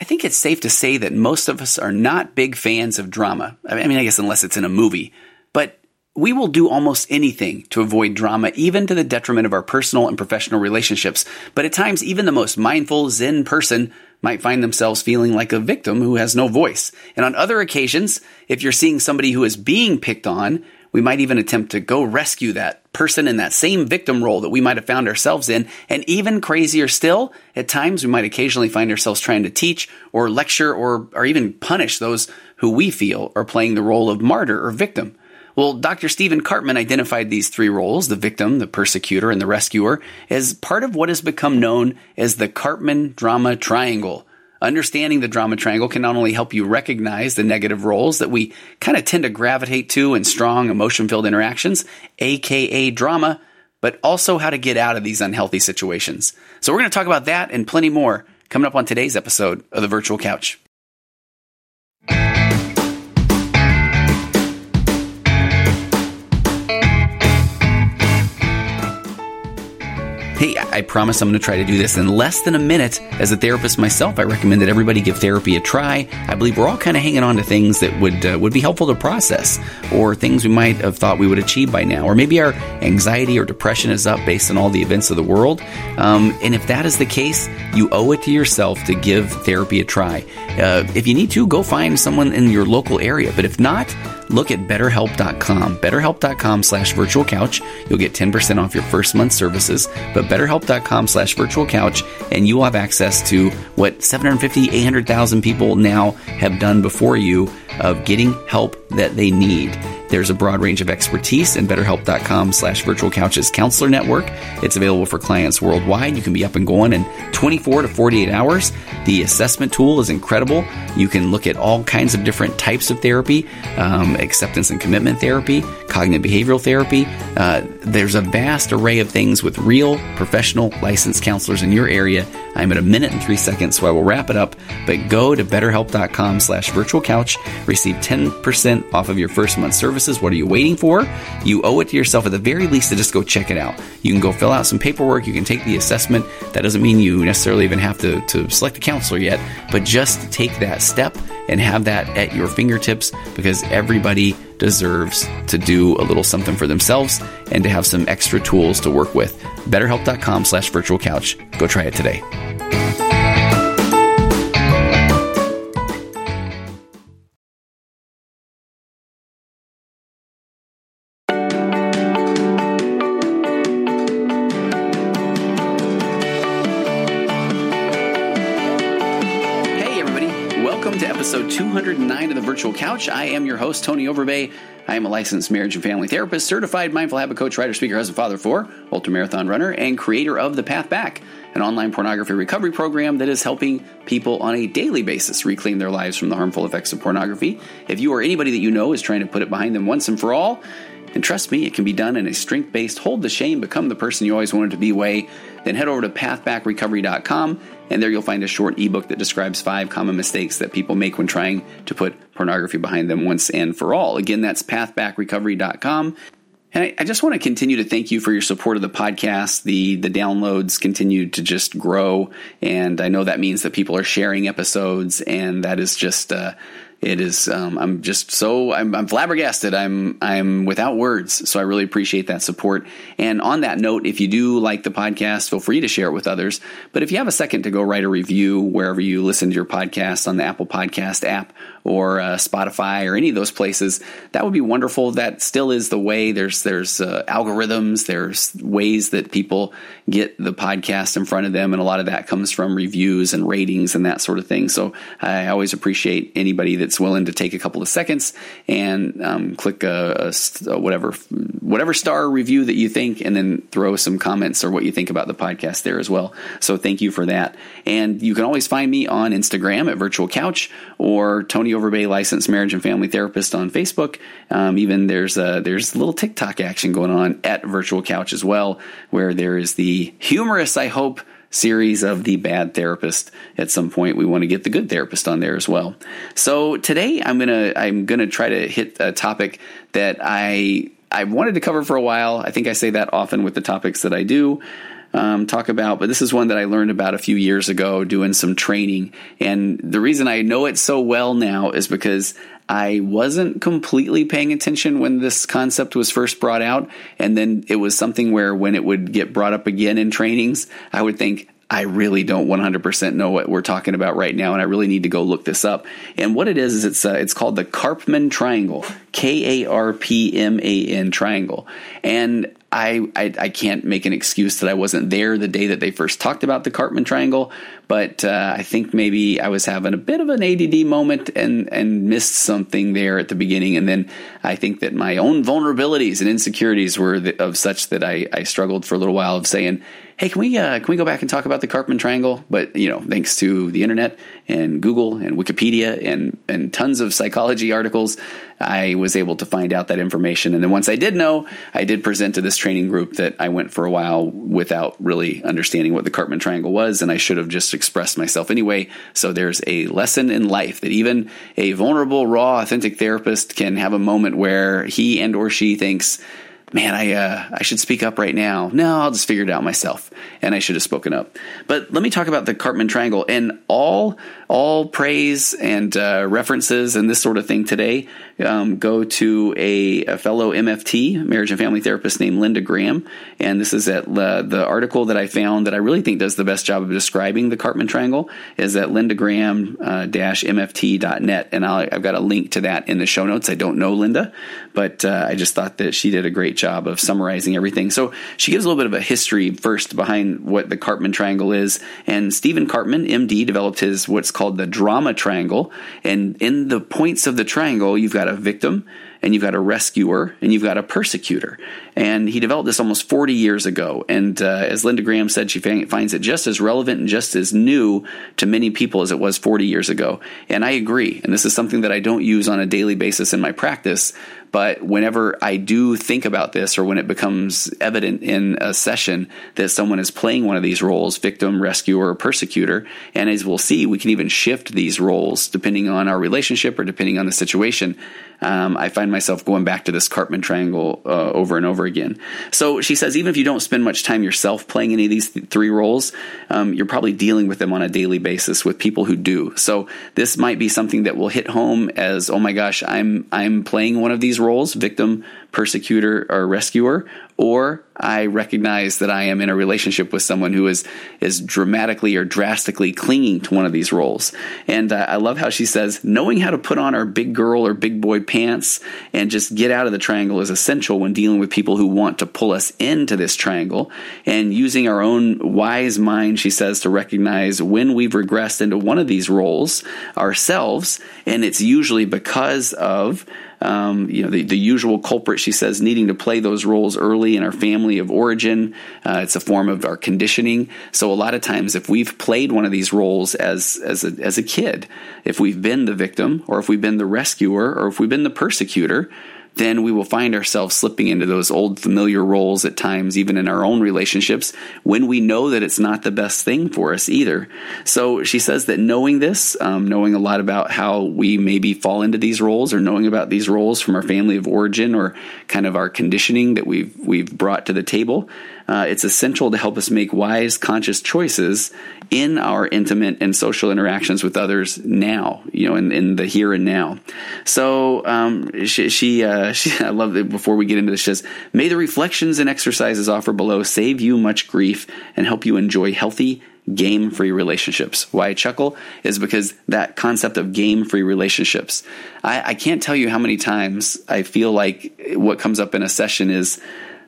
I think it's safe to say that most of us are not big fans of drama. I mean, I guess unless it's in a movie, but we will do almost anything to avoid drama, even to the detriment of our personal and professional relationships. But at times, even the most mindful Zen person might find themselves feeling like a victim who has no voice. And on other occasions, if you're seeing somebody who is being picked on, we might even attempt to go rescue that person in that same victim role that we might have found ourselves in. And even crazier still, at times we might occasionally find ourselves trying to teach or lecture or, or even punish those who we feel are playing the role of martyr or victim. Well, Dr. Stephen Karpman identified these three roles, the victim, the persecutor, and the rescuer, as part of what has become known as the Karpman drama triangle. Understanding the drama triangle can not only help you recognize the negative roles that we kind of tend to gravitate to in strong emotion filled interactions, aka drama, but also how to get out of these unhealthy situations. So we're going to talk about that and plenty more coming up on today's episode of the Virtual Couch. Hey, I promise I'm going to try to do this in less than a minute. As a therapist myself, I recommend that everybody give therapy a try. I believe we're all kind of hanging on to things that would uh, would be helpful to process, or things we might have thought we would achieve by now, or maybe our anxiety or depression is up based on all the events of the world. Um, and if that is the case, you owe it to yourself to give therapy a try. Uh, if you need to, go find someone in your local area. But if not, look at betterhelp.com. Betterhelp.com slash virtual couch. You'll get 10% off your first month services. But betterhelp.com slash virtual couch, and you will have access to what 750, 800,000 people now have done before you of getting help that they need. There's a broad range of expertise in betterhelp.com slash virtual couches counselor network. It's available for clients worldwide. You can be up and going in 24 to 48 hours. The assessment tool is incredible. You can look at all kinds of different types of therapy, um, acceptance and commitment therapy, cognitive behavioral therapy. Uh, there's a vast array of things with real professional licensed counselors in your area. I'm at a minute and three seconds, so I will wrap it up. But go to betterhelp.com slash virtual couch, receive 10% off of your first month services. What are you waiting for? You owe it to yourself at the very least to just go check it out. You can go fill out some paperwork. You can take the assessment. That doesn't mean you necessarily even have to, to select a counselor yet, but just take that step and have that at your fingertips because everybody deserves to do a little something for themselves and to have some extra tools to work with. BetterHelp.com slash virtual couch. Go try it today. Couch. I am your host, Tony Overbay. I am a licensed marriage and family therapist, certified mindful habit coach, writer, speaker, husband, father for, ultra marathon runner, and creator of The Path Back, an online pornography recovery program that is helping people on a daily basis reclaim their lives from the harmful effects of pornography. If you or anybody that you know is trying to put it behind them once and for all, and trust me, it can be done in a strength based, hold the shame, become the person you always wanted to be way. Then head over to pathbackrecovery.com, and there you'll find a short ebook that describes five common mistakes that people make when trying to put pornography behind them once and for all. Again, that's pathbackrecovery.com. And I, I, just want to continue to thank you for your support of the podcast. The the downloads continue to just grow, and I know that means that people are sharing episodes, and that is just uh, it is um, i'm just so I'm, I'm, flabbergasted i'm i'm without words so i really appreciate that support and on that note if you do like the podcast feel free to share it with others but if you have a second to go write a review wherever you listen to your podcast on the apple podcast app or uh, Spotify or any of those places, that would be wonderful. That still is the way. There's there's uh, algorithms. There's ways that people get the podcast in front of them, and a lot of that comes from reviews and ratings and that sort of thing. So I always appreciate anybody that's willing to take a couple of seconds and um, click a, a, whatever whatever star review that you think, and then throw some comments or what you think about the podcast there as well. So thank you for that. And you can always find me on Instagram at Virtual Couch or Tony Tony Overbay, licensed marriage and family therapist on Facebook. Um, even there's a, there's a little TikTok action going on at Virtual Couch as well, where there is the humorous, I hope, series of the bad therapist. At some point, we want to get the good therapist on there as well. So today, I'm gonna I'm gonna try to hit a topic that I I wanted to cover for a while. I think I say that often with the topics that I do. Um, talk about, but this is one that I learned about a few years ago doing some training. And the reason I know it so well now is because I wasn't completely paying attention when this concept was first brought out. And then it was something where when it would get brought up again in trainings, I would think, I really don't 100% know what we're talking about right now, and I really need to go look this up. And what it is is it's uh, it's called the Karpman triangle, K A R P M A N triangle, and I, I, I can't make an excuse that I wasn't there the day that they first talked about the Karpman triangle, but uh, I think maybe I was having a bit of an ADD moment and and missed something there at the beginning, and then I think that my own vulnerabilities and insecurities were of such that I, I struggled for a little while of saying hey, can we uh, can we go back and talk about the Karpman triangle? But you know, thanks to the internet and Google and Wikipedia and and tons of psychology articles, I was able to find out that information. And then once I did know, I did present to this training group that I went for a while without really understanding what the Karpman triangle was, and I should have just expressed myself anyway. So there's a lesson in life that even a vulnerable, raw, authentic therapist can have a moment where he and or she thinks man, I uh, I should speak up right now. No, I'll just figure it out myself, and I should have spoken up. But let me talk about the Karpman Triangle and all all praise and uh, references and this sort of thing today um, go to a, a, fellow MFT, marriage and family therapist named Linda Graham, and this is at the, the article that I found that I really think does the best job of describing the Karpman Triangle is at lindagraham-mft.net, uh, and i have got a link to that in the show notes. I don't know Linda, but uh, I just thought that she did a great job of summarizing everything. So she gives a little bit of a history first behind what the Karpman Triangle is, and Stephen Karpman, MD, developed his what's called the drama triangle. And in the points of the triangle, you've got a victim, and you've got a rescuer, and you've got a persecutor. And he developed this almost 40 years ago. And uh, as Linda Graham said, she finds it just as relevant and just as new to many people as it was 40 years ago. And I agree. And this is something that I don't use on a daily basis in my practice. But whenever I do think about this, or when it becomes evident in a session that someone is playing one of these roles victim, rescuer, or persecutor, and as we'll see, we can even shift these roles depending on our relationship or depending on the situation. Um, I find myself going back to this Karpman triangle uh, over and over again. So she says, even if you don't spend much time yourself playing any of these th- three roles, um, you're probably dealing with them on a daily basis with people who do. So this might be something that will hit home as, oh my gosh, I'm I'm playing one of these roles, victim, persecutor, or rescuer, or I recognize that I am in a relationship with someone who is is dramatically or drastically clinging to one of these roles. And uh, I love how she says knowing how to put on our big girl or big boy pants and just get out of the triangle is essential when dealing with people who want to pull us into this triangle. And using our own wise mind, she says, to recognize when we've regressed into one of these roles ourselves, and it's usually because of um, you know, the, the usual culprit, she says, needing to play those roles early in our family of origin. Uh, it's a form of our conditioning. So a lot of times, if we've played one of these roles as as a, as a kid, if we've been the victim, or if we've been the rescuer, or if we've been the persecutor, then we will find ourselves slipping into those old familiar roles at times, even in our own relationships, when we know that it's not the best thing for us either. So she says that knowing this, um, knowing a lot about how we maybe fall into these roles, or knowing about these roles from our family of origin, or kind of our conditioning that we've we've brought to the table, uh, it's essential to help us make wise, conscious choices in our intimate and social interactions with others now, you know, in, in the here and now. So um, she, she, uh, she, I love that before we get into this, she says, May the reflections and exercises offered below save you much grief and help you enjoy healthy, game free relationships. Why I chuckle is because that concept of game free relationships. I, I, can't tell you how many times I feel like what comes up in a session is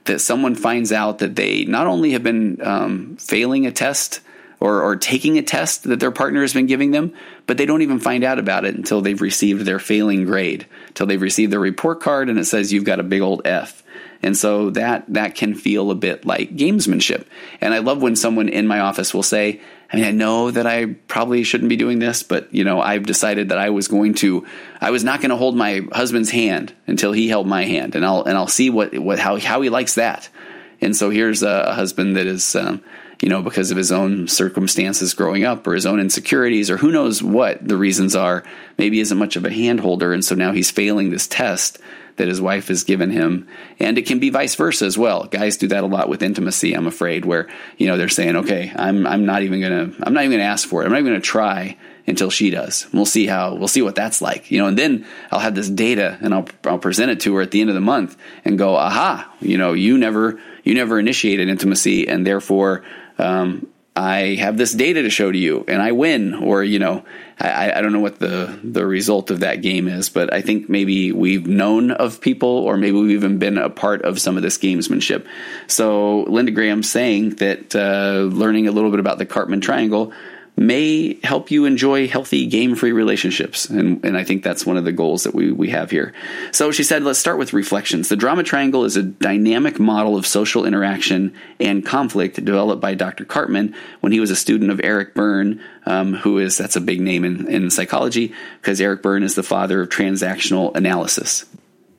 that someone finds out that they not only have been um, failing a test or, or taking a test that their partner has been giving them, but they don't even find out about it until they've received their failing grade, until they've received their report card and it says you've got a big old F. And so that that can feel a bit like gamesmanship. And I love when someone in my office will say, I mean, I know that I probably shouldn't be doing this, but you know, I've decided that I was going to, I was not going to hold my husband's hand until he held my hand, and I'll and I'll see what what how how he likes that. And so here's a, husband that is, um, you know, because of his own circumstances growing up or his own insecurities or who knows what the reasons are. Maybe isn't much of a handholder. And so now he's failing this test that his wife has given him. And it can be vice versa as well. Guys do that a lot with intimacy, I'm afraid, where, you know, they're saying, okay, I'm, I'm not even going to, I'm not even going to ask for it. I'm not even going to try until she does. We'll see how, we'll see what that's like, you know, and then I'll have this data and I'll, I'll present it to her at the end of the month and go, aha, you know, you never, you never initiated intimacy and therefore, um, I have this data to show to you and I win, or, you know, I, I don't know what the, the result of that game is, but I think maybe we've known of people or maybe we've even been a part of some of this gamesmanship. So Linda Graham saying that uh, learning a little bit about the Karpman triangle may help you enjoy healthy game free relationships. And, and I think that's one of the goals that we, we have here. So she said, let's start with reflections. The drama triangle is a dynamic model of social interaction and conflict developed by Dr. Karpman when he was a student of Eric Berne, um, who is, that's a big name in, in psychology because Eric Berne is the father of transactional analysis.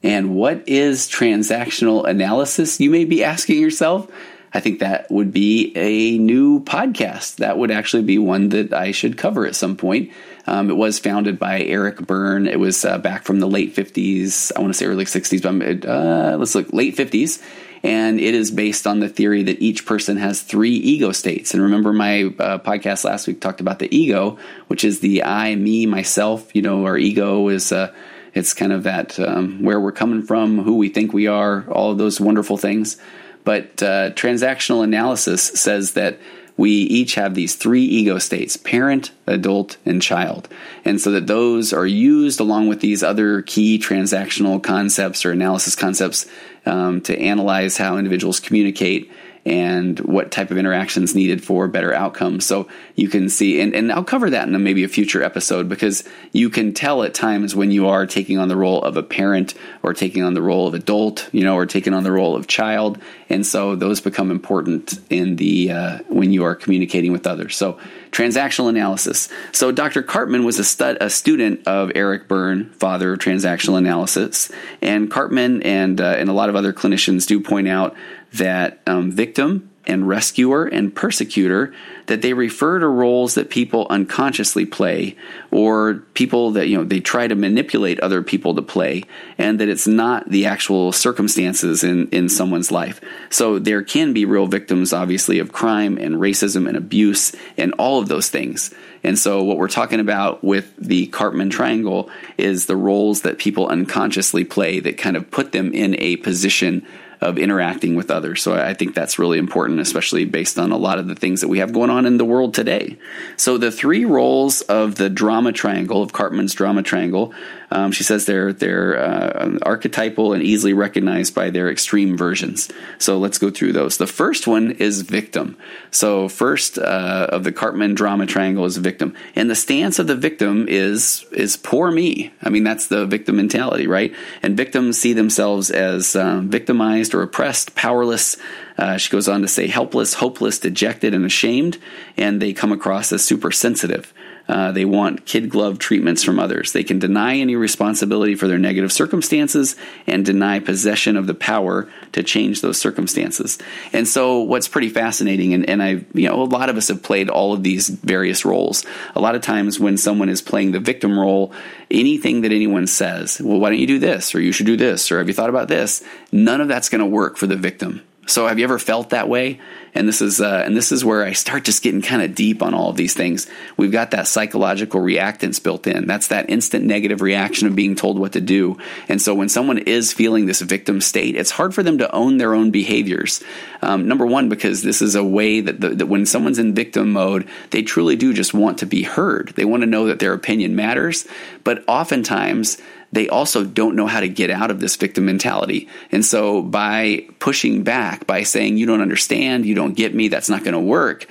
And what is transactional analysis? You may be asking yourself. I think that would be a new podcast. That would actually be one that I should cover at some point. Um, it was founded by Eric Berne. It was uh, back from the late 50s. I want to say early 60s, but uh, let's look, late 50s. And it is based on the theory that each person has three ego states. And remember, my uh, podcast last week talked about the ego, which is the I, me, myself. You know, our ego is uh, it's kind of that um, where we're coming from, who we think we are, all of those wonderful things. But uh, transactional analysis says that we each have these three ego states parent, adult, and child. And so that those are used along with these other key transactional concepts or analysis concepts um, to analyze how individuals communicate and what type of interactions needed for better outcomes. So you can see, and, and I'll cover that in a, maybe a future episode because you can tell at times when you are taking on the role of a parent or taking on the role of adult, you know, or taking on the role of child. And so those become important in the, uh, when you are communicating with others. So transactional analysis. So Dr. Karpman was a, stud, a student of Eric Berne, father of transactional analysis, and Karpman and uh, and a lot of other clinicians do point out that um, victim and rescuer and persecutor that they refer to roles that people unconsciously play or people that you know they try to manipulate other people to play and that it's not the actual circumstances in in someone's life. So there can be real victims obviously of crime and racism and abuse and all of those things. And so what we're talking about with the Karpman triangle is the roles that people unconsciously play that kind of put them in a position of interacting with others. So I think that's really important, especially based on a lot of the things that we have going on in the world today. So the three roles of the drama triangle, of Karpman's drama triangle, um, she says they're they're uh, archetypal and easily recognized by their extreme versions. So let's go through those. The first one is victim. So first uh, of the Karpman drama triangle is victim, and the stance of the victim is is poor me. I mean that's the victim mentality, right? And victims see themselves as um, victimized or oppressed, powerless. Uh, she goes on to say helpless, hopeless, dejected, and ashamed, and they come across as super sensitive. Uh, they want kid glove treatments from others. They can deny any responsibility for their negative circumstances and deny possession of the power to change those circumstances. And so, what's pretty fascinating, and, and I, you know, a lot of us have played all of these various roles. A lot of times, when someone is playing the victim role, anything that anyone says, well, why don't you do this, or you should do this, or have you thought about this? None of that's going to work for the victim. So, have you ever felt that way? and this is uh, and this is where I start just getting kind of deep on all of these things. We've got that psychological reactance built in. That's that instant negative reaction of being told what to do. And so when someone is feeling this victim state, it's hard for them to own their own behaviors. Um, number one, because this is a way that, the, that when someone's in victim mode, they truly do just want to be heard. They want to know that their opinion matters. But oftentimes they also don't know how to get out of this victim mentality. And so by pushing back, by saying, you don't understand, you don't get me, that's not going to work,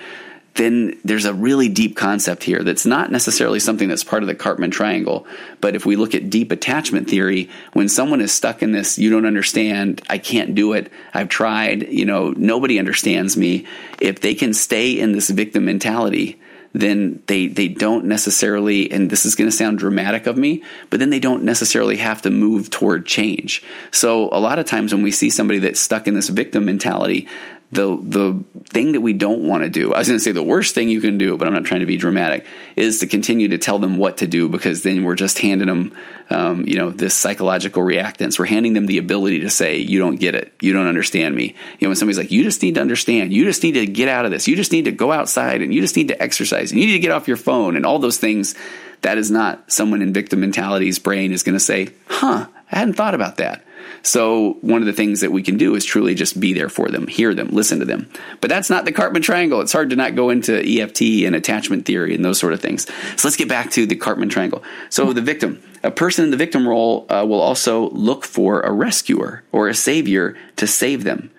then there's a really deep concept here that's not necessarily something that's part of the Karpman triangle. But if we look at deep attachment theory, when someone is stuck in this, you don't understand, I can't do it, I've tried, you know, nobody understands me. If they can stay in this victim mentality, then they they don't necessarily and this is going to sound dramatic of me but then they don't necessarily have to move toward change. So a lot of times when we see somebody that's stuck in this victim mentality the the thing that we don't want to do. I was going to say the worst thing you can do, but I'm not trying to be dramatic. Is to continue to tell them what to do because then we're just handing them, um, you know, this psychological reactance. We're handing them the ability to say, "You don't get it. You don't understand me." You know, when somebody's like, "You just need to understand. You just need to get out of this. You just need to go outside and you just need to exercise and you need to get off your phone and all those things." That is not someone in victim mentality's brain is going to say, "Huh, I hadn't thought about that." So one of the things that we can do is truly just be there for them, hear them, listen to them. But that's not the Karpman triangle. It's hard to not go into EFT and attachment theory and those sort of things. So let's get back to the Karpman triangle. So the victim, a person in the victim role uh, will also look for a rescuer or a savior to save them.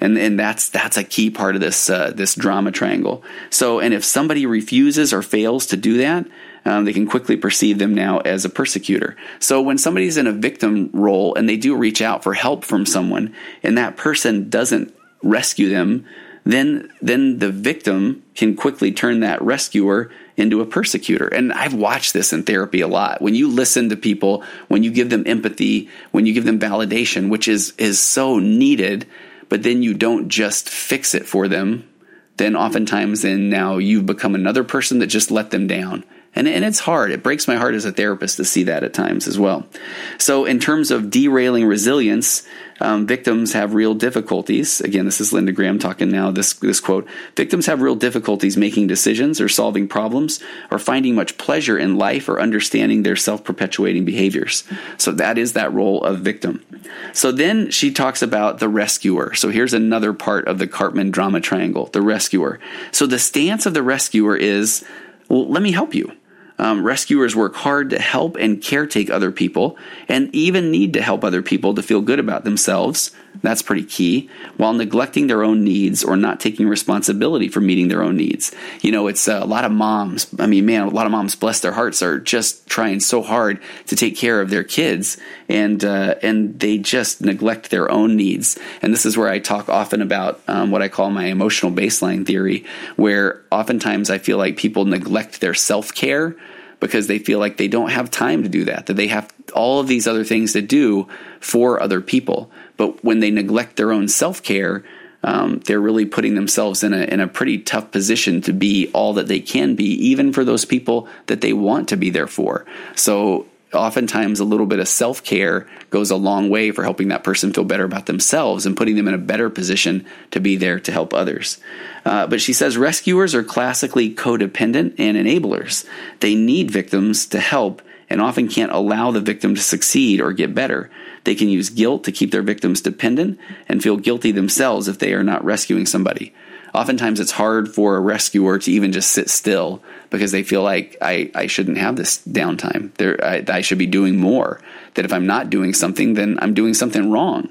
And, and that's that's a key part of this uh, this drama triangle. So, and if somebody refuses or fails to do that, um, they can quickly perceive them now as a persecutor. So when somebody's in a victim role and they do reach out for help from someone, and that person doesn't rescue them, then then the victim can quickly turn that rescuer into a persecutor. And I've watched this in therapy a lot. When you listen to people, when you give them empathy, when you give them validation, which is is so needed, but then you don't just fix it for them, then oftentimes then now you've become another person that just let them down. And, and it's hard. It breaks my heart as a therapist to see that at times as well. So, in terms of derailing resilience, um, victims have real difficulties. Again, this is Linda Graham talking now. This this quote: Victims have real difficulties making decisions or solving problems or finding much pleasure in life or understanding their self perpetuating behaviors. So that is that role of victim. So then she talks about the rescuer. So here's another part of the Karpman drama triangle: the rescuer. So the stance of the rescuer is, well, let me help you. Um, rescuers work hard to help and caretake other people and even need to help other people to feel good about themselves. That's pretty key, while neglecting their own needs or not taking responsibility for meeting their own needs. You know, it's uh, a lot of moms. I mean, man, a lot of moms, bless their hearts, are just trying so hard to take care of their kids and, uh, and they just neglect their own needs. And this is where I talk often about um, what I call my emotional baseline theory, where oftentimes I feel like people neglect their self care because they feel like they don't have time to do that, that they have all of these other things to do for other people. But when they neglect their own self care, um, they're really putting themselves in a in a pretty tough position to be all that they can be, even for those people that they want to be there for. So oftentimes a little bit of self care goes a long way for helping that person feel better about themselves and putting them in a better position to be there to help others. Uh, but she says rescuers are classically codependent and enablers. They need victims to help and often can't allow the victim to succeed or get better. They can use guilt to keep their victims dependent and feel guilty themselves if they are not rescuing somebody oftentimes it's hard for a rescuer to even just sit still because they feel like I, I shouldn't have this downtime. There, I, I should be doing more. That if I'm not doing something, then I'm doing something wrong.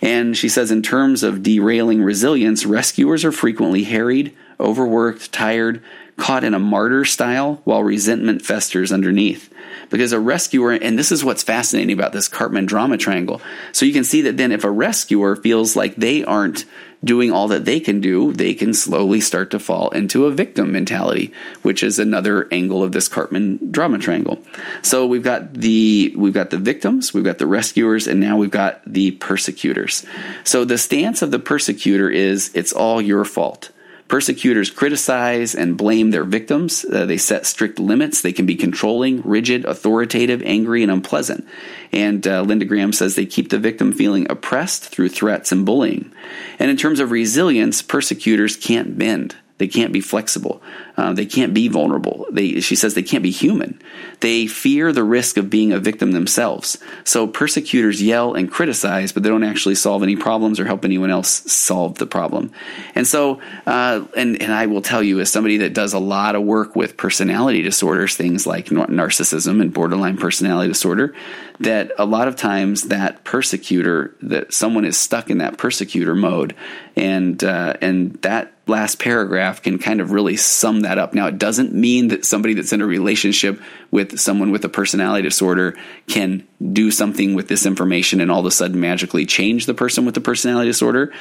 And she says, in terms of derailing resilience, rescuers are frequently harried, overworked, tired, caught in a martyr style while resentment festers underneath. Because a rescuer, and this is what's fascinating about this Karpman drama triangle. So you can see that then if a rescuer feels like they aren't doing all that they can do, they can slowly start to fall into a victim mentality, which is another angle of this Karpman drama triangle. So we've got the we've got the victims, we've got the rescuers, and now we've got the persecutors. So the stance of the persecutor is it's all your fault. Persecutors criticize and blame their victims. Uh, they set strict limits. They can be controlling, rigid, authoritative, angry, and unpleasant. And uh, Linda Graham says they keep the victim feeling oppressed through threats and bullying. And in terms of resilience, persecutors can't bend. They can't be flexible. Uh, they can't be vulnerable. They, she says they can't be human. They fear the risk of being a victim themselves. So persecutors yell and criticize, but they don't actually solve any problems or help anyone else solve the problem. And so, uh, and, and I will tell you, as somebody that does a lot of work with personality disorders, things like narcissism and borderline personality disorder, that a lot of times that persecutor, that someone is stuck in that persecutor mode, and uh, and that last paragraph can kind of really sum that up. Now, it doesn't mean that somebody that's in a relationship with someone with a personality disorder can do something with this information and all of a sudden magically change the person with the personality disorder.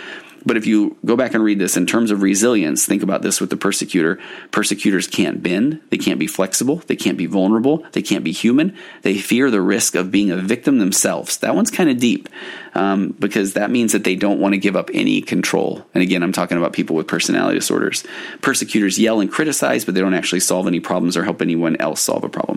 But if you go back and read this in terms of resilience, think about this with the persecutor. Persecutors can't bend, they can't be flexible, they can't be vulnerable, they can't be human. They fear the risk of being a victim themselves. That one's kind of deep um, because that means that they don't want to give up any control. And again, I'm talking about people with personality disorders. Persecutors yell and criticize, but they don't actually solve any problems or help anyone else solve a problem.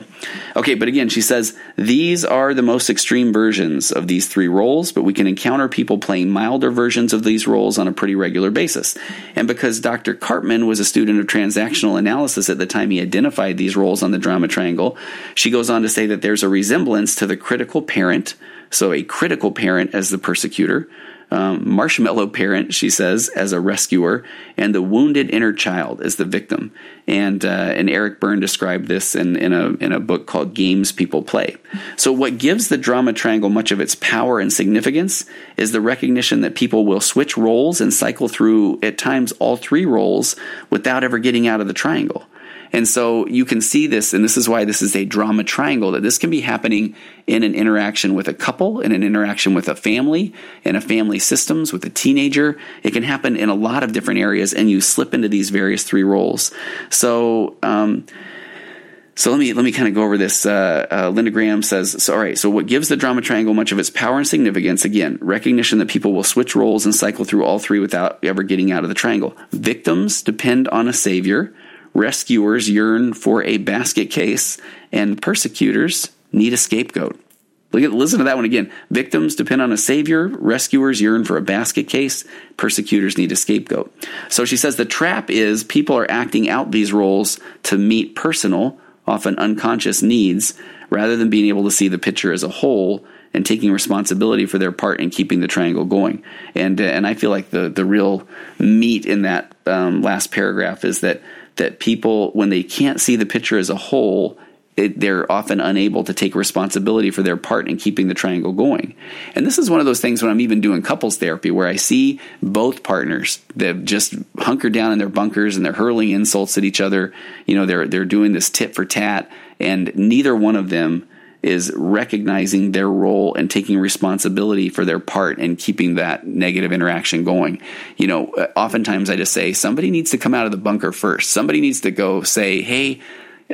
Okay, but again, she says these are the most extreme versions of these three roles, but we can encounter people playing milder versions of these roles on a pretty regular basis. And because Dr. Karpman was a student of transactional analysis at the time he identified these roles on the drama triangle, she goes on to say that there's a resemblance to the critical parent, so a critical parent as the persecutor, um, marshmallow parent, she says, as a rescuer, and the wounded inner child as the victim. And uh, and Eric Berne described this in, in a in a book called Games People Play. So what gives the drama triangle much of its power and significance is the recognition that people will switch roles and cycle through at times all three roles without ever getting out of the triangle. And so you can see this, and this is why this is a drama triangle, that this can be happening in an interaction with a couple, in an interaction with a family, in a family systems, with a teenager. It can happen in a lot of different areas, and you slip into these various three roles. So, um, so let me let me kind of go over this. Uh, uh, Linda Graham says, so, all right. So what gives the drama triangle much of its power and significance? Again, recognition that people will switch roles and cycle through all three without ever getting out of the triangle. Victims depend on a savior. Rescuers yearn for a basket case, and persecutors need a scapegoat. Look at, listen to that one again. Victims depend on a savior. Rescuers yearn for a basket case. Persecutors need a scapegoat. So she says the trap is people are acting out these roles to meet personal, often unconscious needs, rather than being able to see the picture as a whole and taking responsibility for their part in keeping the triangle going. And uh, and I feel like the the real meat in that um, last paragraph is that that people, when they can't see the picture as a whole, it, they're often unable to take responsibility for their part in keeping the triangle going. And this is one of those things when I'm even doing couples therapy where I see both partners that just hunkered down in their bunkers and they're hurling insults at each other. You know, they're they're doing this tit for tat, and neither one of them is recognizing their role and taking responsibility for their part and keeping that negative interaction going. You know, uh, oftentimes I just say somebody needs to come out of the bunker first. Somebody needs to go say, "Hey,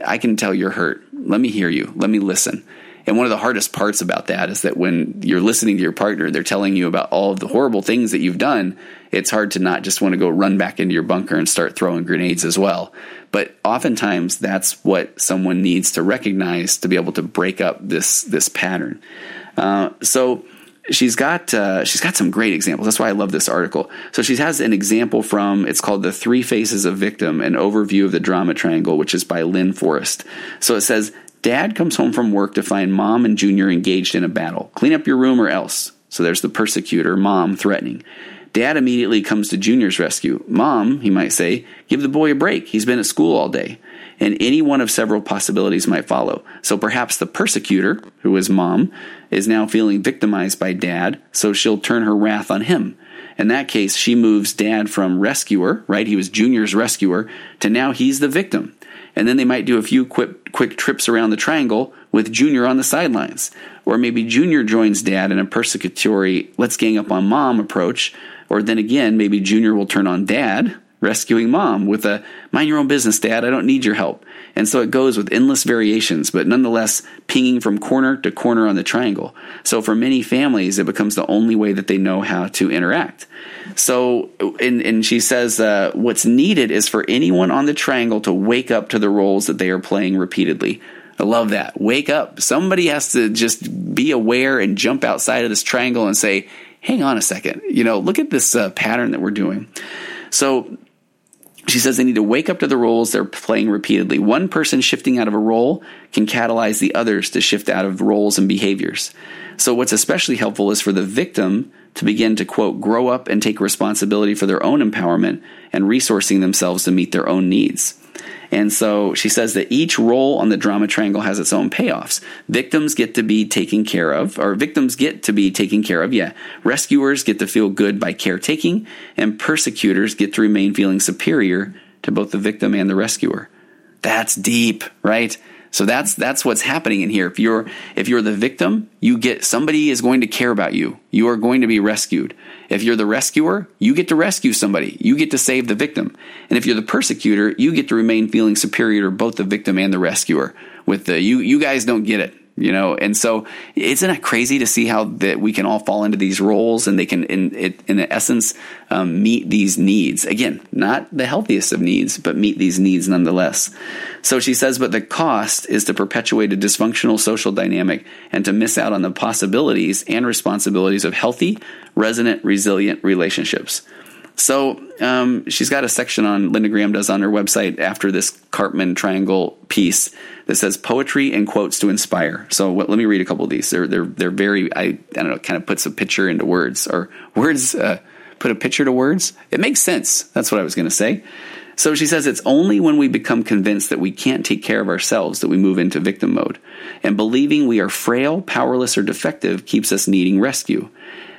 I can tell you're hurt. Let me hear you. Let me listen." And one of the hardest parts about that is that when you're listening to your partner, they're telling you about all of the horrible things that you've done. It's hard to not just want to go run back into your bunker and start throwing grenades as well. But oftentimes that's what someone needs to recognize to be able to break up this this pattern. Uh, so she's got uh, she's got some great examples. That's why I love this article. So she has an example from it's called "The Three Faces of Victim: An Overview of the Drama Triangle," which is by Lynn Forrest. So it says Dad comes home from work to find mom and Junior engaged in a battle. Clean up your room or else. So there's the persecutor, mom, threatening. Dad immediately comes to Junior's rescue. Mom, he might say, give the boy a break. He's been at school all day. And any one of several possibilities might follow. So perhaps the persecutor, who is mom, is now feeling victimized by dad, so she'll turn her wrath on him. In that case, she moves dad from rescuer, right? He was Junior's rescuer, to now he's the victim and then they might do a few quick quick trips around the triangle with Junior on the sidelines. Or maybe Junior joins Dad in a persecutory let's gang up on Mom approach. Or then again, maybe Junior will turn on Dad, rescuing Mom with a mind your own business, Dad, I don't need your help. And so it goes with endless variations, but nonetheless pinging from corner to corner on the triangle. So for many families, it becomes the only way that they know how to interact. So, and, and she says, uh, what's needed is for anyone on the triangle to wake up to the roles that they are playing repeatedly. I love that. Wake up. Somebody has to just be aware and jump outside of this triangle and say, hang on a second. You know, look at this uh, pattern that we're doing. So she says they need to wake up to the roles they're playing repeatedly. One person shifting out of a role can catalyze the others to shift out of roles and behaviors. So, what's especially helpful is for the victim to begin to, quote, grow up and take responsibility for their own empowerment and resourcing themselves to meet their own needs. And so she says that each role on the drama triangle has its own payoffs. Victims get to be taken care of, or victims get to be taken care of, yeah. Rescuers get to feel good by caretaking, and persecutors get to remain feeling superior to both the victim and the rescuer. That's deep, right? So that's that's what's happening in here. If you're if you're the victim, you get somebody is going to care about you. You are going to be rescued. If you're the rescuer, you get to rescue somebody. You get to save the victim. And if you're the persecutor, you get to remain feeling superior to both the victim and the rescuer. With the you you guys don't get it you know? And so isn't it crazy to see how that we can all fall into these roles and they can in in essence um, meet these needs? Again not the healthiest of needs but meet these needs nonetheless. So she says but the cost is to perpetuate a dysfunctional social dynamic and to miss out on the possibilities and responsibilities of healthy resonant resilient relationships. So um, she's got a section on Linda Graham does on her website after this Karpman triangle piece that says poetry and quotes to inspire. So what, let me read a couple of these. They're they're they're very I I don't know kind of puts a picture into words or words uh, put a picture to words. It makes sense. That's what I was going to say. So she says it's only when we become convinced that we can't take care of ourselves that we move into victim mode. And believing we are frail, powerless, or defective keeps us needing rescue.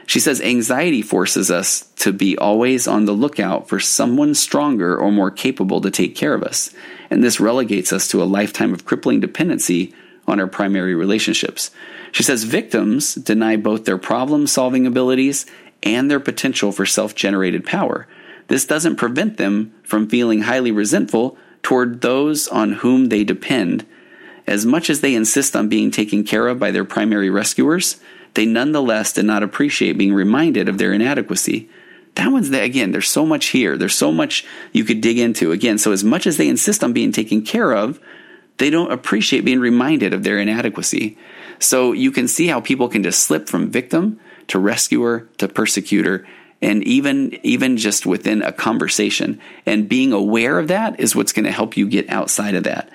She says anxiety forces us to be always on the lookout for someone stronger or more capable to take care of us, and this relegates us to a lifetime of crippling dependency on our primary relationships. She says victims deny both their problem solving abilities and their potential for self generated power. This doesn't prevent them from feeling highly resentful toward those on whom they depend. As much as they insist on being taken care of by their primary rescuers, they nonetheless did not appreciate being reminded of their inadequacy. That one's again, there's so much here. There's so much you could dig into. Again, so as much as they insist on being taken care of, they don't appreciate being reminded of their inadequacy. So you can see how people can just slip from victim to rescuer to persecutor and even even just within a conversation and being aware of that is what's going to help you get outside of that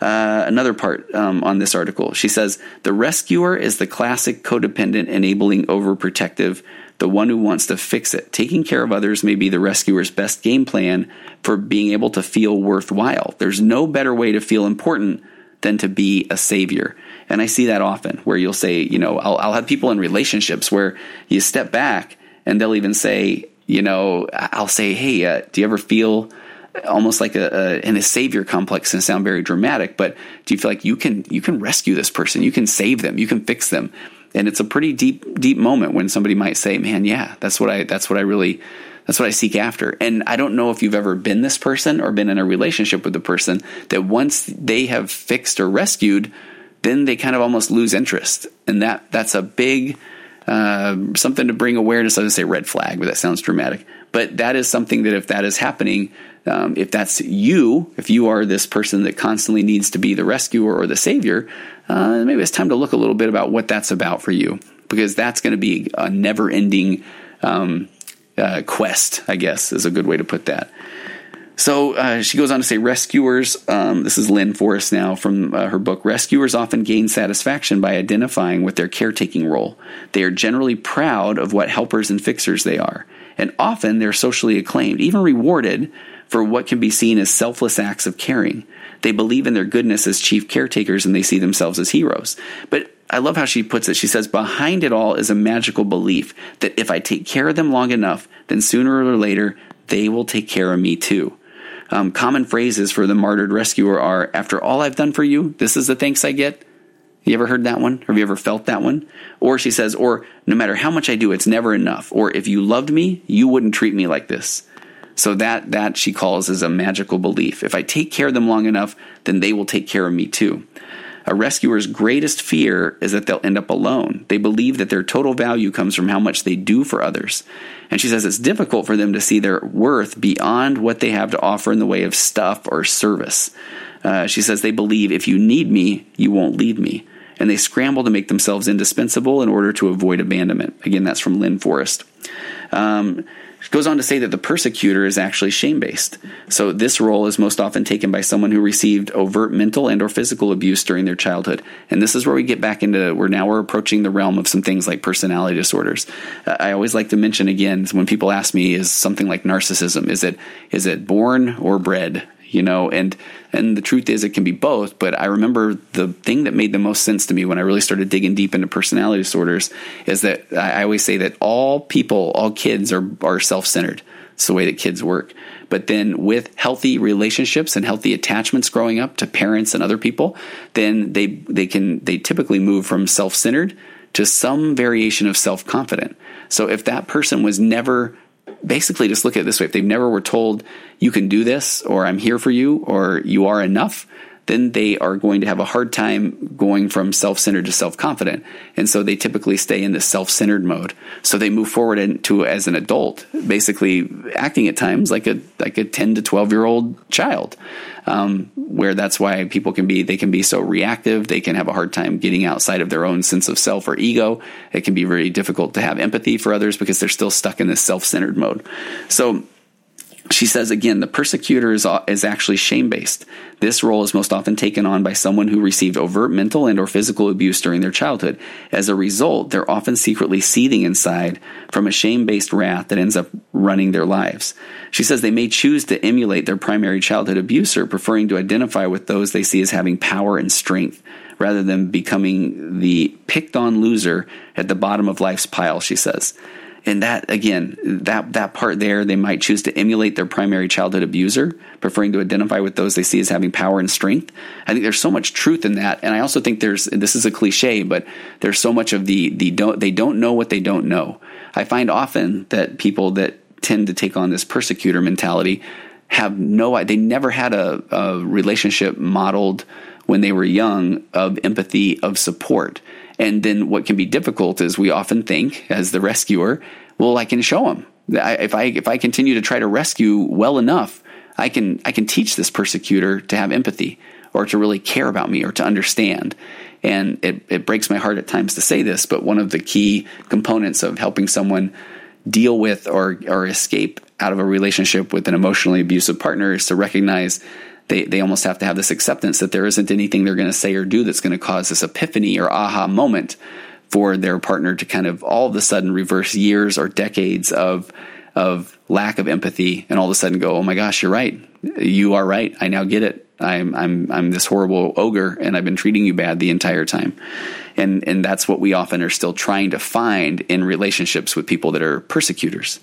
uh, another part um, on this article. She says the rescuer is the classic codependent, enabling, overprotective, the one who wants to fix it. Taking care of others may be the rescuer's best game plan for being able to feel worthwhile. There's no better way to feel important than to be a savior. And I see that often where you'll say, you know, I'll, I'll have people in relationships where you step back and they'll even say, you know, I'll say, hey, uh, do you ever feel almost like a, a in a savior complex and sound very dramatic, but do you feel like you can you can rescue this person, you can save them, you can fix them, and it's a pretty deep deep moment when somebody might say, "Man, yeah, that's what I that's what I really." That's what I seek after. And I don't know if you've ever been this person or been in a relationship with the person that once they have fixed or rescued, then they kind of almost lose interest. And that that's a big uh, something to bring awareness. I would say red flag, but that sounds dramatic. But that is something that if that is happening, um, if that's you, if you are this person that constantly needs to be the rescuer or the savior, uh, maybe it's time to look a little bit about what that's about for you, because that's going to be a never ending um, uh, quest, I guess, is a good way to put that. So uh, she goes on to say, rescuers, um, this is Lynn Forrest now from uh, her book, rescuers often gain satisfaction by identifying with their caretaking role. They are generally proud of what helpers and fixers they are, and often they're socially acclaimed, even rewarded for what can be seen as selfless acts of caring. They believe in their goodness as chief caretakers and they see themselves as heroes. But I love how she puts it. She says, behind it all is a magical belief that if I take care of them long enough, then sooner or later, they will take care of me too. Um, common phrases for the martyred rescuer are, after all I've done for you, this is the thanks I get. You ever heard that one? Have you ever felt that one? Or she says, or no matter how much I do, it's never enough. Or if you loved me, you wouldn't treat me like this. So that that she calls is a magical belief. If I take care of them long enough, then they will take care of me too. A rescuer's greatest fear is that they'll end up alone. They believe that their total value comes from how much they do for others. And she says it's difficult for them to see their worth beyond what they have to offer in the way of stuff or service. Uh, she says they believe if you need me, you won't leave me. And they scramble to make themselves indispensable in order to avoid abandonment. Again, that's from Lynn Forrest. Um, goes on to say that the persecutor is actually shame based. So this role is most often taken by someone who received overt mental and or physical abuse during their childhood. And this is where we get back into where now we're approaching the realm of some things like personality disorders. Uh, I always like to mention again when people ask me is something like narcissism is it is it born or bred? You know and and the truth is it can be both but i remember the thing that made the most sense to me when i really started digging deep into personality disorders is that i always say that all people all kids are are self-centered it's the way that kids work But then with healthy relationships and healthy attachments growing up to parents and other people, then they they can they typically move from self-centered to some variation of self-confident. So if that person was never basically just look at it this way. If they never were told you can do this or I'm here for you or you are enough, then they are going to have a hard time going from self centered to self confident. And so they typically stay in this self centered mode. So they move forward into as an adult, basically acting at times like a like a ten to twelve year old child. Um, where that's why people can be they can be so reactive. They can have a hard time getting outside of their own sense of self or ego. It can be very difficult to have empathy for others because they're still stuck in this self centered mode. So she says again, the persecutor is, is actually shame based. This role is most often taken on by someone who received overt mental and or physical abuse during their childhood. As a result, they're often secretly seething inside from a shame based wrath that ends up running their lives. She says they may choose to emulate their primary childhood abuser, preferring to identify with those they see as having power and strength rather than becoming the picked on loser at the bottom of life's pile, she says and that again that that part there they might choose to emulate their primary childhood abuser preferring to identify with those they see as having power and strength. I think there's so much truth in that. And i also think there's this is a cliche but there's so much of the the don't they don't know what they don't know. I find often that people that tend to take on this persecutor mentality have no they never had a, a relationship modeled when they were young of empathy of support and then what can be difficult is we often think, as the rescuer, well, I can show them. If I if I continue to try to rescue well enough, I can I can teach this persecutor to have empathy or to really care about me or to understand. And it, it breaks my heart at times to say this, but one of the key components of helping someone deal with or or escape out of a relationship with an emotionally abusive partner is to recognize they, they almost have to have this acceptance that there isn't anything they're going to say or do that's going to cause this epiphany or aha moment for their partner to kind of all of a sudden reverse years or decades of of lack of empathy and all of a sudden go, oh my gosh, you're right. You are right. I now get it. I'm I'm I'm this horrible ogre and I've been treating you bad the entire time. And and that's what we often are still trying to find in relationships with people that are persecutors.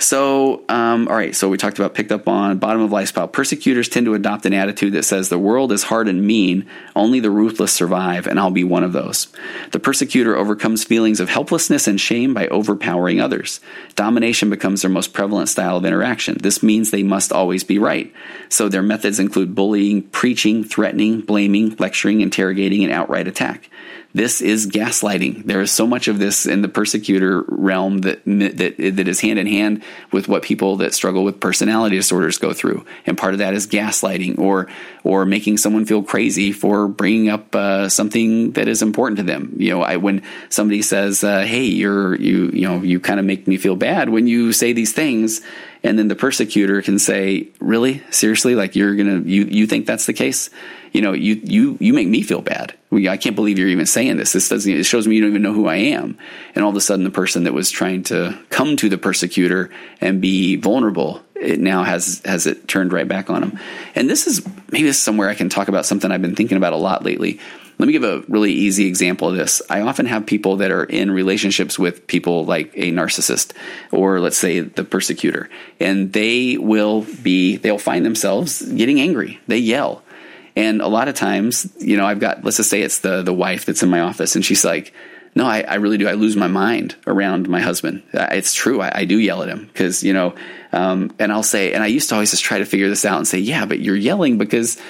So, um, all right. So we talked about picked up on bottom of life's pile. Persecutors tend to adopt an attitude that says the world is hard and mean. Only the ruthless survive, and I'll be one of those. The persecutor overcomes feelings of helplessness and shame by overpowering others. Domination becomes their most prevalent style of interaction. This means they must always be right. So their methods include bullying, preaching, threatening, blaming, lecturing, interrogating, and outright attack. This is gaslighting. There is so much of this in the persecutor realm that that that is hand in hand with what people that struggle with personality disorders go through, and part of that is gaslighting or or making someone feel crazy for bringing up uh, something that is important to them. You know, I, when somebody says, uh, "Hey, you're you you know you kind of make me feel bad when you say these things," and then the persecutor can say, "Really, seriously, like you're gonna you you think that's the case?" you know, you you you make me feel bad. I can't believe you're even saying this. This doesn't. It shows me you don't even know who I am. And all of a sudden, the person that was trying to come to the persecutor and be vulnerable, it now has has it turned right back on them. And this is maybe this is somewhere I can talk about something I've been thinking about a lot lately. Let me give a really easy example of this. I often have people that are in relationships with people like a narcissist or let's say the persecutor, and they will be they'll find themselves getting angry. They yell and a lot of times, you know, I've got, let's just say it's the, the wife that's in my office and she's like, no, I, I really do. I lose my mind around my husband. It's true. I, I do yell at him because, you know, um, and I'll say, and I used to always just try to figure this out and say, yeah, but you're yelling because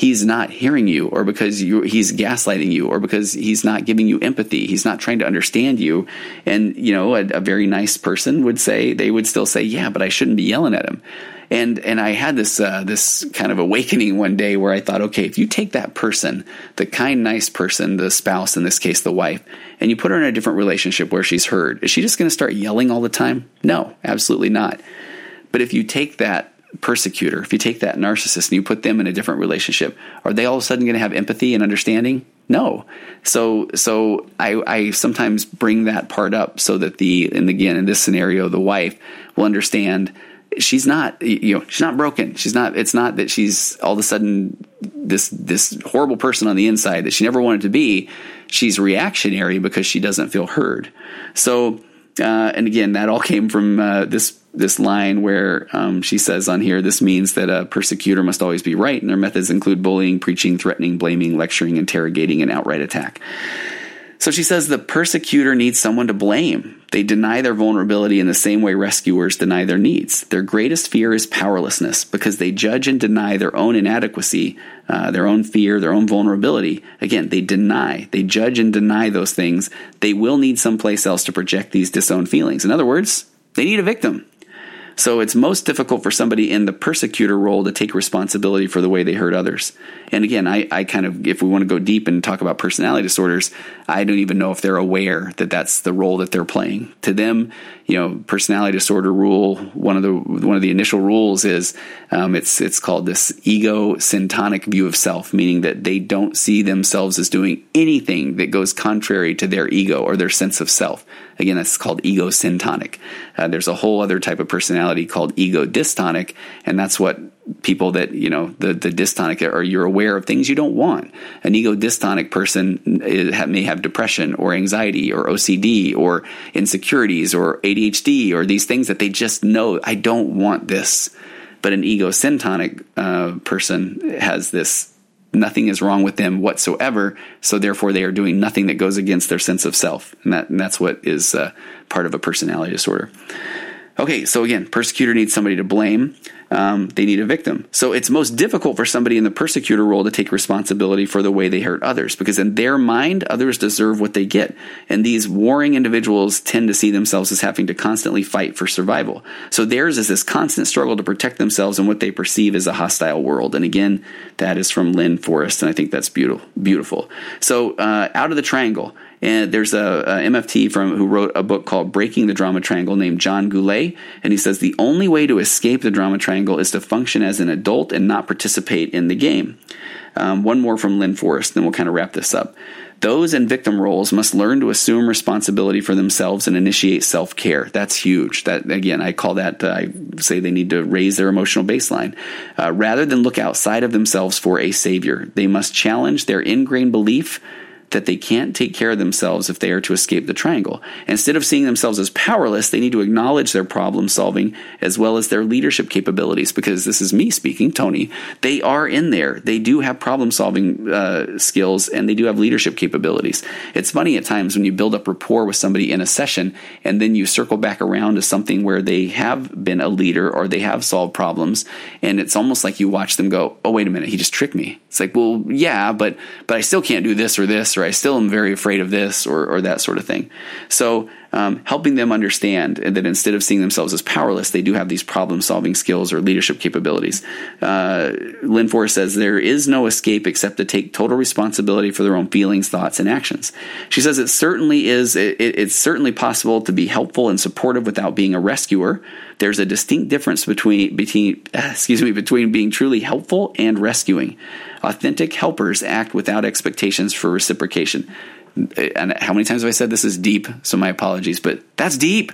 he's not hearing you or because you, he's gaslighting you or because he's not giving you empathy. He's not trying to understand you. And, you know, a, a very nice person would say, they would still say, yeah, but I shouldn't be yelling at him. And and I had this uh, this kind of awakening one day where I thought, okay, if you take that person, the kind, nice person, the spouse, in this case, the wife, and you put her in a different relationship where she's heard, is she just going to start yelling all the time? No, absolutely not. But if you take that persecutor, if you take that narcissist and you put them in a different relationship, are they all of a sudden going to have empathy and understanding? No. So so I, I sometimes bring that part up so that the and again in this scenario the wife will understand she's not you know she's not broken she's not it's not that she's all of a sudden this this horrible person on the inside that she never wanted to be she's reactionary because she doesn't feel heard so uh, and again, that all came from uh, this this line where um, she says on here, this means that a persecutor must always be right, and their methods include bullying, preaching, threatening, blaming, lecturing, interrogating, and outright attack. So she says the persecutor needs someone to blame. They deny their vulnerability in the same way rescuers deny their needs. Their greatest fear is powerlessness because they judge and deny their own inadequacy, uh, their own fear, their own vulnerability. Again, they deny, they judge and deny those things. They will need someplace else to project these disowned feelings. In other words, they need a victim. So it's most difficult for somebody in the persecutor role to take responsibility for the way they hurt others. And again, I, I kind of, if we want to go deep and talk about personality disorders, I don't even know if they're aware that that's the role that they're playing. To them, you know, personality disorder rule. One of the one of the initial rules is um, it's it's called this ego syntonic view of self, meaning that they don't see themselves as doing anything that goes contrary to their ego or their sense of self. Again, that's called ego syntonic. Uh, there's a whole other type of personality called ego dystonic, and that's what people that you know the the dystonic are you're aware of things you don't want. An ego dystonic person may have depression or anxiety or OCD or insecurities or ADHD or these things that they just know I don't want this. But an ego syntonic uh, person has this nothing is wrong with them whatsoever. So therefore, they are doing nothing that goes against their sense of self, and that and that's what is uh, part of a personality disorder. Okay, so again, persecutor needs somebody to blame. Um, they need a victim. So it's most difficult for somebody in the persecutor role to take responsibility for the way they hurt others because in their mind, others deserve what they get. And these warring individuals tend to see themselves as having to constantly fight for survival. So theirs is this constant struggle to protect themselves in what they perceive as a hostile world. And again, that is from Lynne Forrest, and I think that's beautiful. Beautiful. So uh, out of the triangle, and there's a, a, MFT from who wrote a book called Breaking the Drama Triangle named John Goulet, and he says the only way to escape the drama triangle is to function as an adult and not participate in the game. Um, one more from Lynne Forrest, then we'll kind of wrap this up. Those in victim roles must learn to assume responsibility for themselves and initiate self care. That's huge. That again, I call that. Uh, I say they need to raise their emotional baseline uh, rather than look outside of themselves for a savior. They must challenge their ingrained belief that they can't take care of themselves if they are to escape the triangle. Instead of seeing themselves as powerless, they need to acknowledge their problem solving as well as their leadership capabilities. Because this is me speaking, Tony. They are in there. They do have problem solving uh, skills and they do have leadership capabilities. It's funny at times when you build up rapport with somebody in a session and then you circle back around to something where they have been a leader or they have solved problems, and it's almost like you watch them go, "Oh, wait a minute, he just tricked me." It's like, well, yeah, but but I still can't do this or this or I still am very afraid of this or, or that sort of thing. So um, helping them understand that instead of seeing themselves as powerless, they do have these problem solving skills or leadership capabilities. Uh, Lynne Forrest says there is no escape except to take total responsibility for their own feelings, thoughts, and actions. She says it certainly is. It, it's certainly possible to be helpful and supportive without being a rescuer. There's a distinct difference between between excuse me between being truly helpful and rescuing. Authentic helpers act without expectations for reciprocation and how many times have I said this is deep? So my apologies, but that's deep.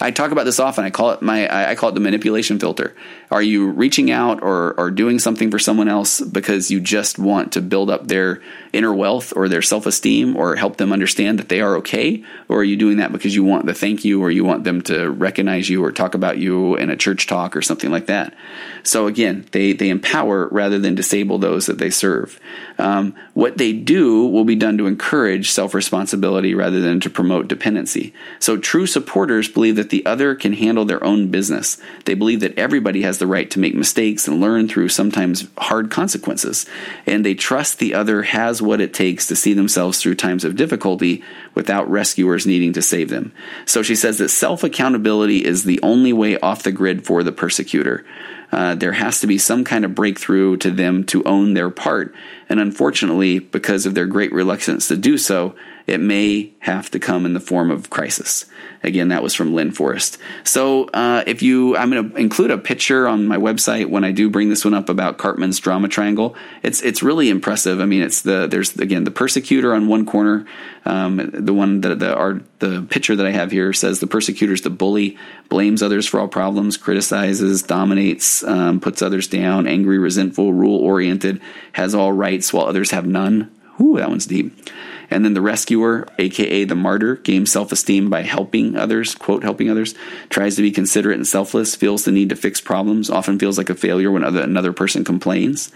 I talk about this often. I call it my I call it the manipulation filter. Are you reaching out or or doing something for someone else because you just want to build up their inner wealth or their self-esteem or help them understand that they are okay or are you doing that because you want the thank you or you want them to recognize you or talk about you in a church talk or something like that? So again, they they empower rather than disable those that they serve. Um, what they do will be done to encourage self-responsibility rather than to promote dependency. So true supporters believe that the other can handle their own business. They believe that everybody has the right to make mistakes and learn through sometimes hard consequences. And they trust the other has what it takes to see themselves through times of difficulty without rescuers needing to save them. So she says that self accountability is the only way off the grid for the persecutor. Uh, there has to be some kind of breakthrough to them to own their part. And unfortunately, because of their great reluctance to do so, it may have to come in the form of crisis. Again, that was from Lynne Forrest. So, uh, if you, I'm going to include a picture on my website when I do bring this one up about Karpman's drama triangle. It's it's really impressive. I mean, it's the there's again the persecutor on one corner. Um, the one that the art the picture that I have here says the persecutor is the bully, blames others for all problems, criticizes, dominates, um, puts others down, angry, resentful, rule oriented, has all rights while others have none. Ooh, that one's deep And then the rescuer, aka the martyr, gains self esteem by helping others, quote, helping others, tries to be considerate and selfless, feels the need to fix problems, often feels like a failure when other, another person complains.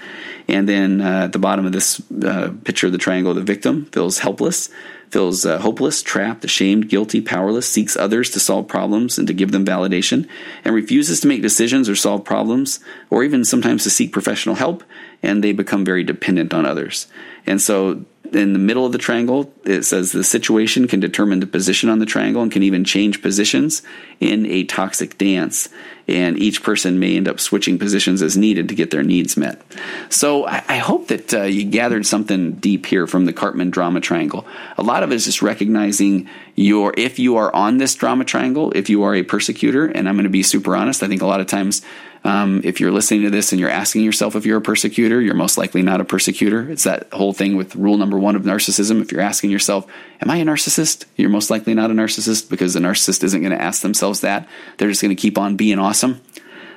And then uh, at the bottom of this uh, picture of the triangle, the victim feels helpless, feels uh, hopeless, trapped, ashamed, guilty, powerless, seeks others to solve problems and to give them validation, and refuses to make decisions or solve problems, or even sometimes to seek professional help, and they become very dependent on others. And so in the middle of the triangle, it says the situation can determine the position on the triangle and can even change positions in a toxic dance. And each person may end up switching positions as needed to get their needs met. So I, hope that uh, you gathered something deep here from the Karpman drama triangle. A lot of it is just recognizing your, if you are on this drama triangle, if you are a persecutor, and I'm going to be super honest, I think a lot of times um, if you're listening to this and you're asking yourself if you're a persecutor, you're most likely not a persecutor. It's that whole thing with rule number one of narcissism. If you're asking yourself, Am I a narcissist? You're most likely not a narcissist because the narcissist isn't going to ask themselves that. They're just going to keep on being awesome.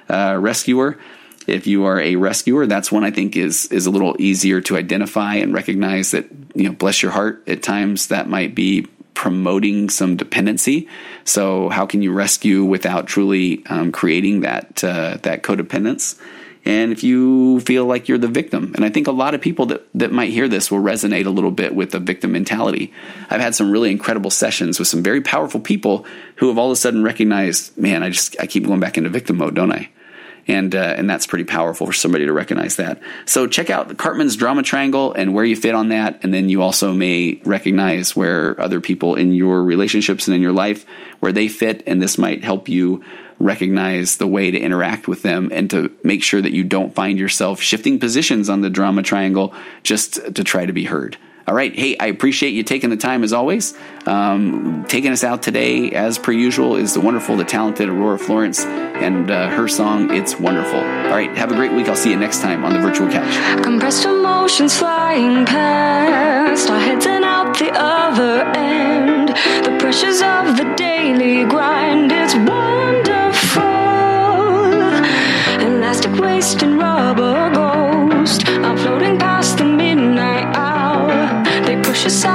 Uh, rescuer. If you are a rescuer, that's one I think is is a little easier to identify and recognize that you know, bless your heart. At times that might be promoting some dependency. So how can you rescue without truly um, creating that uh, that codependence? And if you feel like you're the victim, and I think a lot of people that, that might hear this will resonate a little bit with the victim mentality. I've had some really incredible sessions with some very powerful people who have all of a sudden recognized, man, I just I keep going back into victim mode, don't I? And uh, and that's pretty powerful for somebody to recognize that. So check out Karpman's drama triangle and where you fit on that, and then you also may recognize where other people in your relationships and in your life where they fit, and this might help you recognize the way to interact with them and to make sure that you don't find yourself shifting positions on the drama triangle just to try to be heard. All right. Hey, I appreciate you taking the time as always. Um, taking us out today, as per usual, is the wonderful, the talented Aurora Florence and uh, her song, It's Wonderful. All right. Have a great week. I'll see you next time on the virtual couch. Compressed emotions flying past, our heads and out the other end. The pressures of the daily grind, it's wonderful. Elastic waste and rubber They